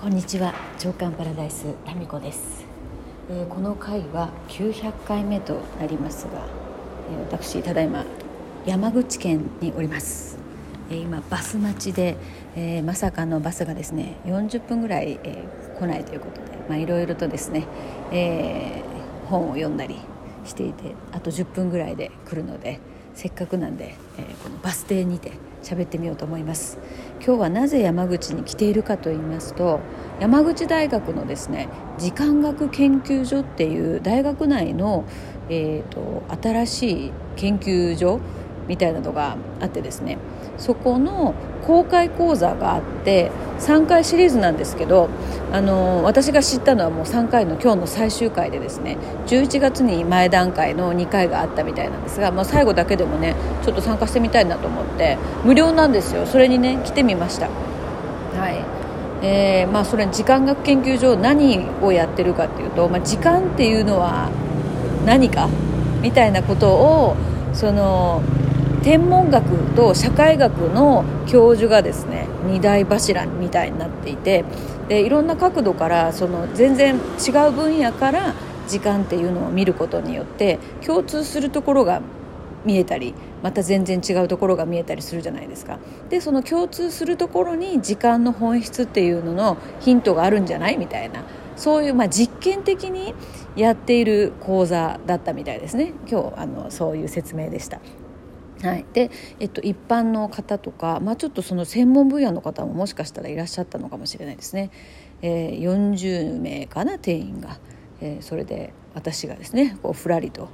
こんにちは。長官パラダイスタミコです、えー、この回は900回目となりますが、えー、私ただいま山口県におります、えー、今バス待ちで、えまさかのバスがですね40分ぐらい、え来ないということでまあいろいろとですね、え本を読んだりしていてあと10分ぐらいで来るのでせっかくなんで、えこのバス停にて喋ってみようと思います。今日はなぜ山口に来ているかと言いますと山口大学のですね時間学研究所っていう大学内の、えーと、新しい研究所みたいなのがあってですねそこの公開講座があって3回シリーズなんですけどあの私が知ったのはもう3回の今日の最終回でですね11月に前段階の2回があったみたいなんですが、まあ、最後だけでもねちょっと参加してみたいなと思って無料なんですよ。それにね来てみました。はい。えーまあ、それ時間学研究所何をやってるかっていうと、まあ、時間っていうのは何か？みたいなことをその天文学と社会学の教授がですね二大柱みたいになっていてでいろんな角度からその全然違う分野から時間っていうのを見ることによって共通するところが見えたりまた全然違うところが見えたりするじゃないですか。でその共通するところに時間の本質っていうののヒントがあるんじゃない？みたいな。そういう、まあ、実験的にやっている講座だったみたいですね。今日あのそういう説明でした。はい。でえっと、一般の方とか、まあ、ちょっとその専門分野の方ももしかしたらいらっしゃったのかもしれないですね、えー、40名かな定員が、えー、それで私がですねこうふらりと、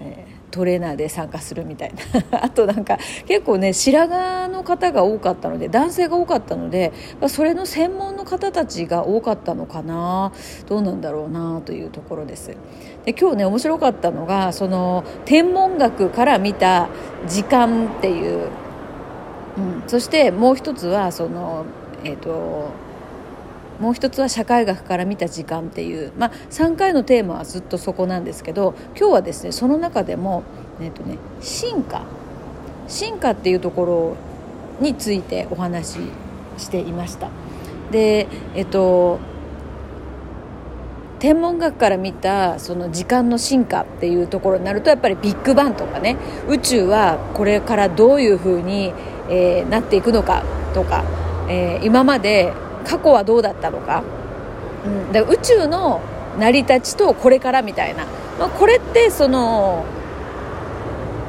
えー、トレーナーで参加するみたいな。あとなんか結構ね白髪の方が多かったので男性が多かったのでそれの専門の方たちが多かったのかな。どうなんだろうなというところです。で今日ね面白かったのがその天文学から見た時間っていう、うん、そしてもう一つはそのえっ、ー、ともう一つは社会学から見た時間っていう、まあ、3回のテーマはずっとそこなんですけど今日はですねその中でも、えっとね、進化。進化っていうところについてお話ししていました。でえっと天文学から見たその時間の進化っていうところになるとやっぱりビッグバンとかね宇宙はこれからどういうふうに、えー、なっていくのかとか、えー、今まで過去はどうだったのか,、うん、だから宇宙の成り立ちとこれからみたいな、まあ、これってその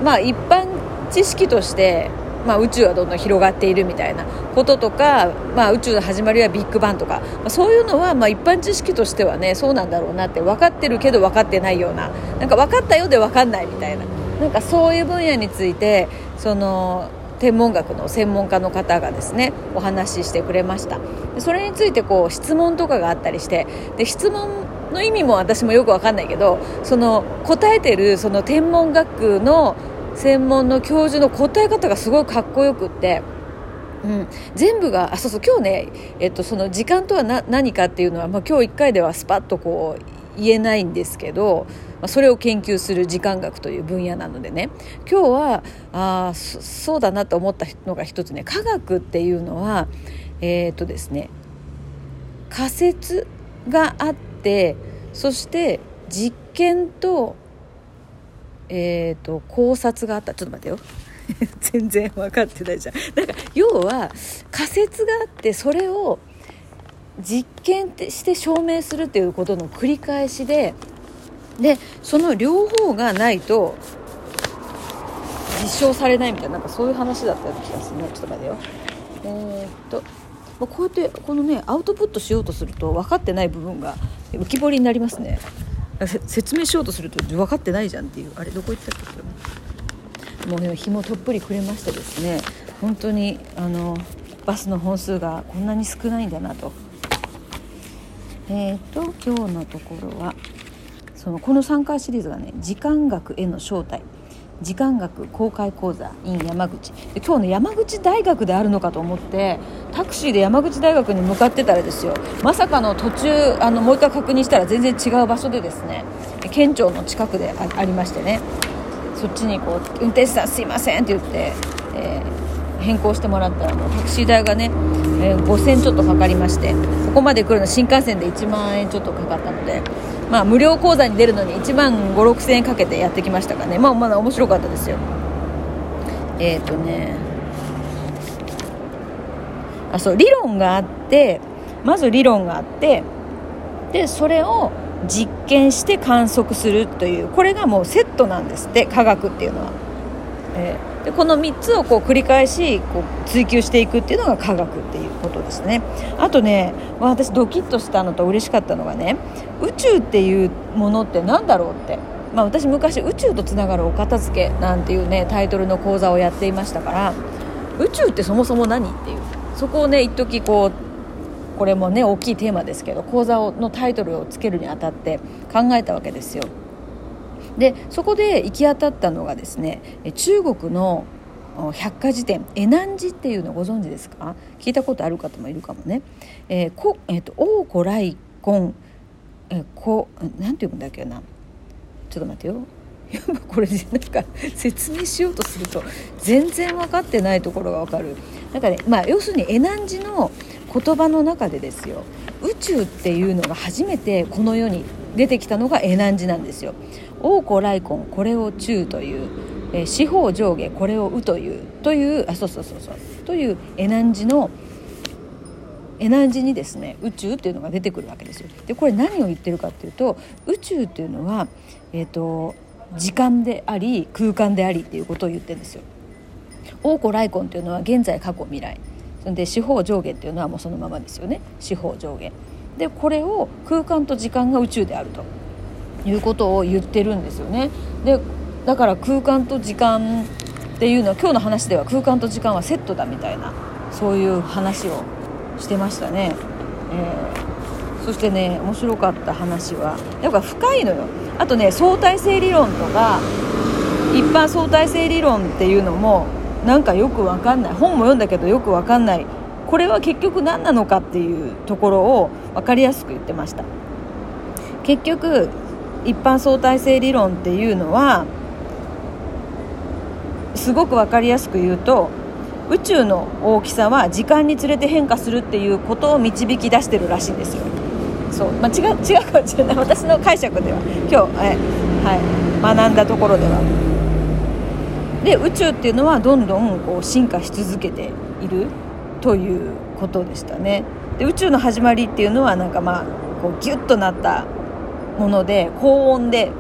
まあ一般知識としてまあ、宇宙はどんどん広がっているみたいなこととか、まあ、宇宙の始まりはビッグバンとか、まあ、そういうのはまあ一般知識としてはねそうなんだろうなって分かってるけど分かってないようななんか分かったようで分かんないみたいななんかそういう分野についてその天文学の専門家の方がですねお話ししてくれました。それについてこう質問とかがあったりしてで質問の意味も私もよく分かんないけどその答えてるその天文学の専門の教授の答え方がすごいかっこよくって。うん、全部があそうそう今日ね、えっと、その時間とは何かっていうのは、まあ、今日1回ではスパッとこう言えないんですけど、まあ、それを研究する時間学という分野なのでね。今日はあそうだなと思ったのが一つね。科学っていうのはえっ、とですね仮説があってそして実験と,、えーと、考察があった。ちょっと待ってよ。全然分かってないじゃん。だか要は仮説があってそれを実験して証明するっていうことの繰り返しででその両方がないと実証されないみたいななんかそういう話だったような気がするね。ちょっと待ってよ。えー、っとこうやってこのねアウトプットしようとすると分かってない部分が浮き彫りになりますね。説明しようとすると分かってないじゃんっていうあれどこ行ったっけ？もうね紐とっぷりくれましてですね。本当にあのバスの本数がこんなに少ないんだなと。えーと、今日のところはそのこの3回シリーズがね時間学への招待。時間学公開講座 in 山口。で今日ね山口大学であるのかと思ってタクシーで山口大学に向かってたらですよ。まさかの途中あのもう一回確認したら全然違う場所でですね県庁の近くでありましてね。そっちにこう運転手さんすいませんって言って、えー、変更してもらったらもうタクシー代がねえ、5000ちょっとかかりましてここまで来るの新幹線で1万円ちょっとかかったので、まあ、無料講座に出るのに1万5 6 0 0 0円かけてやってきましたかね。まあまだ面白かったですよ。えっ、ー、とね。あそう理論があってまず理論があってでそれを実験して観測するというこれがもうセットなんですって科学っていうのは。えー、でこの3つをこう繰り返しこう追求していくっていうのが科学っていうことですね。あとね、まあ、私ドキッとしたのと嬉しかったのがね宇宙っていうものって何だろうって、まあ、私昔宇宙とつながるお片付けなんていうねタイトルの講座をやっていましたから宇宙ってそもそも何っていう。そこをね一時こうこれもね大きいテーマですけど講座のタイトルをつけるにあたって考えたわけですよ。でそこで行き当たったのがですね中国の百科事典恵南寺っていうのご存知ですか？聞いたことある方もいるかもね。えーこえーと、王古来根えー、こなんて読むんだっけな？ちょっと待ってよ。これなんか説明しようとすると全然分かってないところが分かるなんかねまあ要するに恵南寺の言葉の中でですよ宇宙っていうのが初めてこの世に出てきたのが恵南寺なんですよ。王古来根これを中という、えー、四方上下これをうというというあそうそうそうそうという恵南寺の恵南寺にですね宇宙っていうのが出てくるわけですよ。でこれ何を言ってるかっていうと宇宙っていうのは、えーと、時間であり空間でありっていうことを言ってるんですよ。王古来根っていうのは現在過去未来で四方上下っていうのはもうそのままですよね四方上下でこれを空間と時間が宇宙であるということを言ってるんですよね。でだから空間と時間っていうのは今日の話では空間と時間はセットだみたいなそういう話をしてましたね、えー、そしてね面白かった話はやっぱ深いのよ。あとね相対性理論とか一般相対性理論っていうのもなんかよくわかんない。本も読んだけどよくわかんないこれは結局何なのかっていうところを分かりやすく言ってました。結局一般相対性理論っていうのはすごく分かりやすく言うと宇宙の大きさは時間につれて変化するっていうことを導き出してるらしいんですよ。そう、まあ、違う違うかもしれない。私の解釈では。今日、はい、学んだところでは。で宇宙っていうのはどんどんこう進化し続けている。ということでしたね。で宇宙の始まりっていうのはなんかまあこうギュッとなったもので高温で。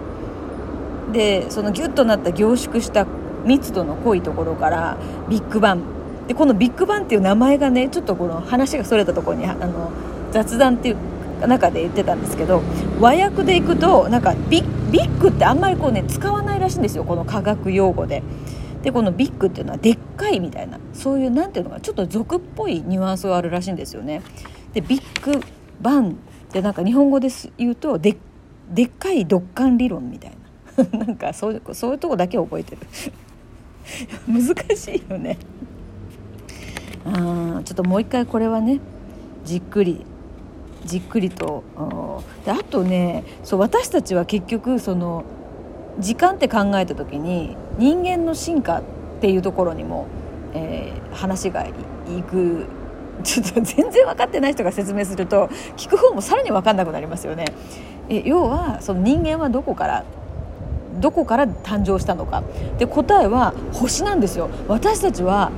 でそのギュッとなった凝縮した密度の濃いところからビッグバン。でこのビッグバンっていう名前がねちょっとこの話がそれたところにあの雑談っていう中で言ってたんですけど和訳でいくとなんかビッグってあんまりこうね使わないらしいんですよ。この科学用語で。でこのビッグっていうのはでっかいみたいなそういうなんていうのかちょっと俗っぽいニュアンスがあるらしいんですよね。でビッグバンってなんか日本語です言うとででっかい独感理論みたいな。なんかそういうそういうとこだけ覚えてる。難しいよね。あちょっともう一回これはねじっくりじっくりとであとねそう私たちは結局その時間って考えた時に人間の進化っていうところにも、えー、話がいく。ちょっと全然分かってない人が説明すると聞く方もさらに分かんなくなりますよね。え要はその人間はどこからどこから誕生したのか。で答えは星なんですよ。私たちは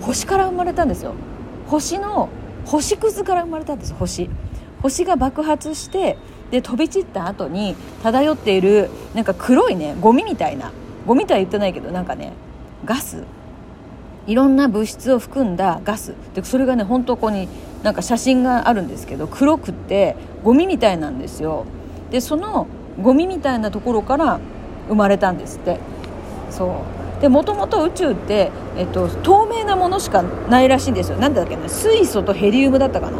星から生まれたんですよ。星の星屑から生まれたんです星。星が爆発してで飛び散った後に漂っているなんか黒いねゴミみたいな。ゴミとは言ってないけどなんかねガス。いろんな物質を含んだガス。でそれがね本当ここになんか写真があるんですけど黒くってゴミみたいなんですよ。でそのゴミみたいなところから生まれたんですって。そう。でもともと宇宙って、えっと、透明なものしかないらしいんですよ。なんだっけな水素とヘリウムだったかな。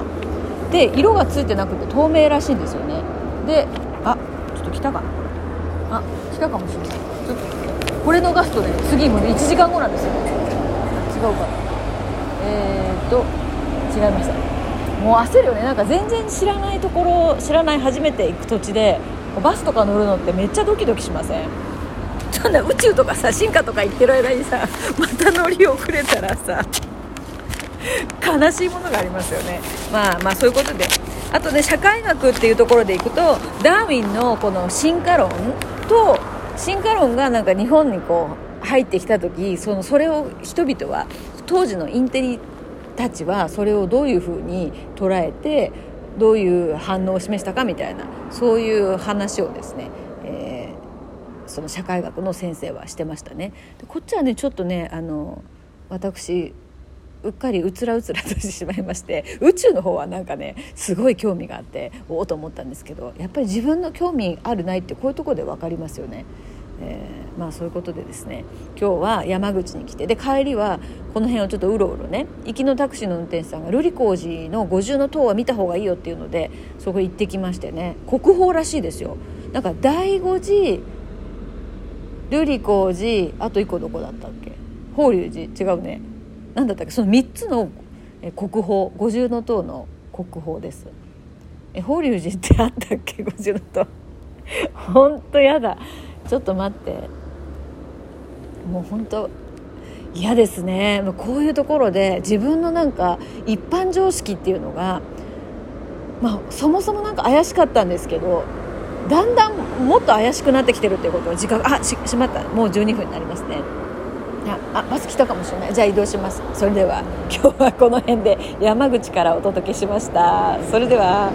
で色がついてなくて透明らしいんですよね。であちょっと来たか。なあ来たかもしれない。ちょっとこれ逃すとね次もね1時間後なんですよ。違うか。えー、っと違いました。もう焦るよね。なんか全然知らないところ知らない初めて行く土地でバスとか乗るのってめっちゃドキドキしません？そんな宇宙とかさ進化とか行ってる間にさまた乗り遅れたらさ悲しいものがありますよねまあまあそういうことであとね社会学っていうところでいくとダーウィンのこの進化論と進化論がなんか日本にこう入ってきた時そのそれを人々は当時のインテリたちはそれをどういうふうに捉えてどういう反応を示したかみたいなそういう話をですね、えー、その社会学の先生はしてましたね。でこっちはねちょっとねあの私うっかりうつらうつらとしてしまいまして 宇宙の方はなんかねすごい興味があっておおと思ったんですけどやっぱり自分の興味あるないってこういうとこで分かりますよね。えー、まあそういうことでですね今日は山口に来てで帰りはこの辺をちょっとうろうろね行きのタクシーの運転手さんが瑠璃光寺の五重塔は見た方がいいよっていうのでそこ行ってきましてね国宝らしいですよ。なんか第五寺瑠璃光寺あと1個どこだったっけ？法隆寺。違うね。何だったっけその3つの国宝五重塔の国宝です。え法隆寺ってあったっけ？五重塔。本当やだ。ちょっと待って。もう本当嫌ですね。こういうところで自分のなんか一般常識っていうのがまあそもそもなんか怪しかったんですけどだんだんもっと怪しくなってきてるっていうことを時間あししまった。もう12分になりますね。ああバス来たかもしれない。じゃあ移動します。それでは今日はこの辺で山口からお届けしました。それでは。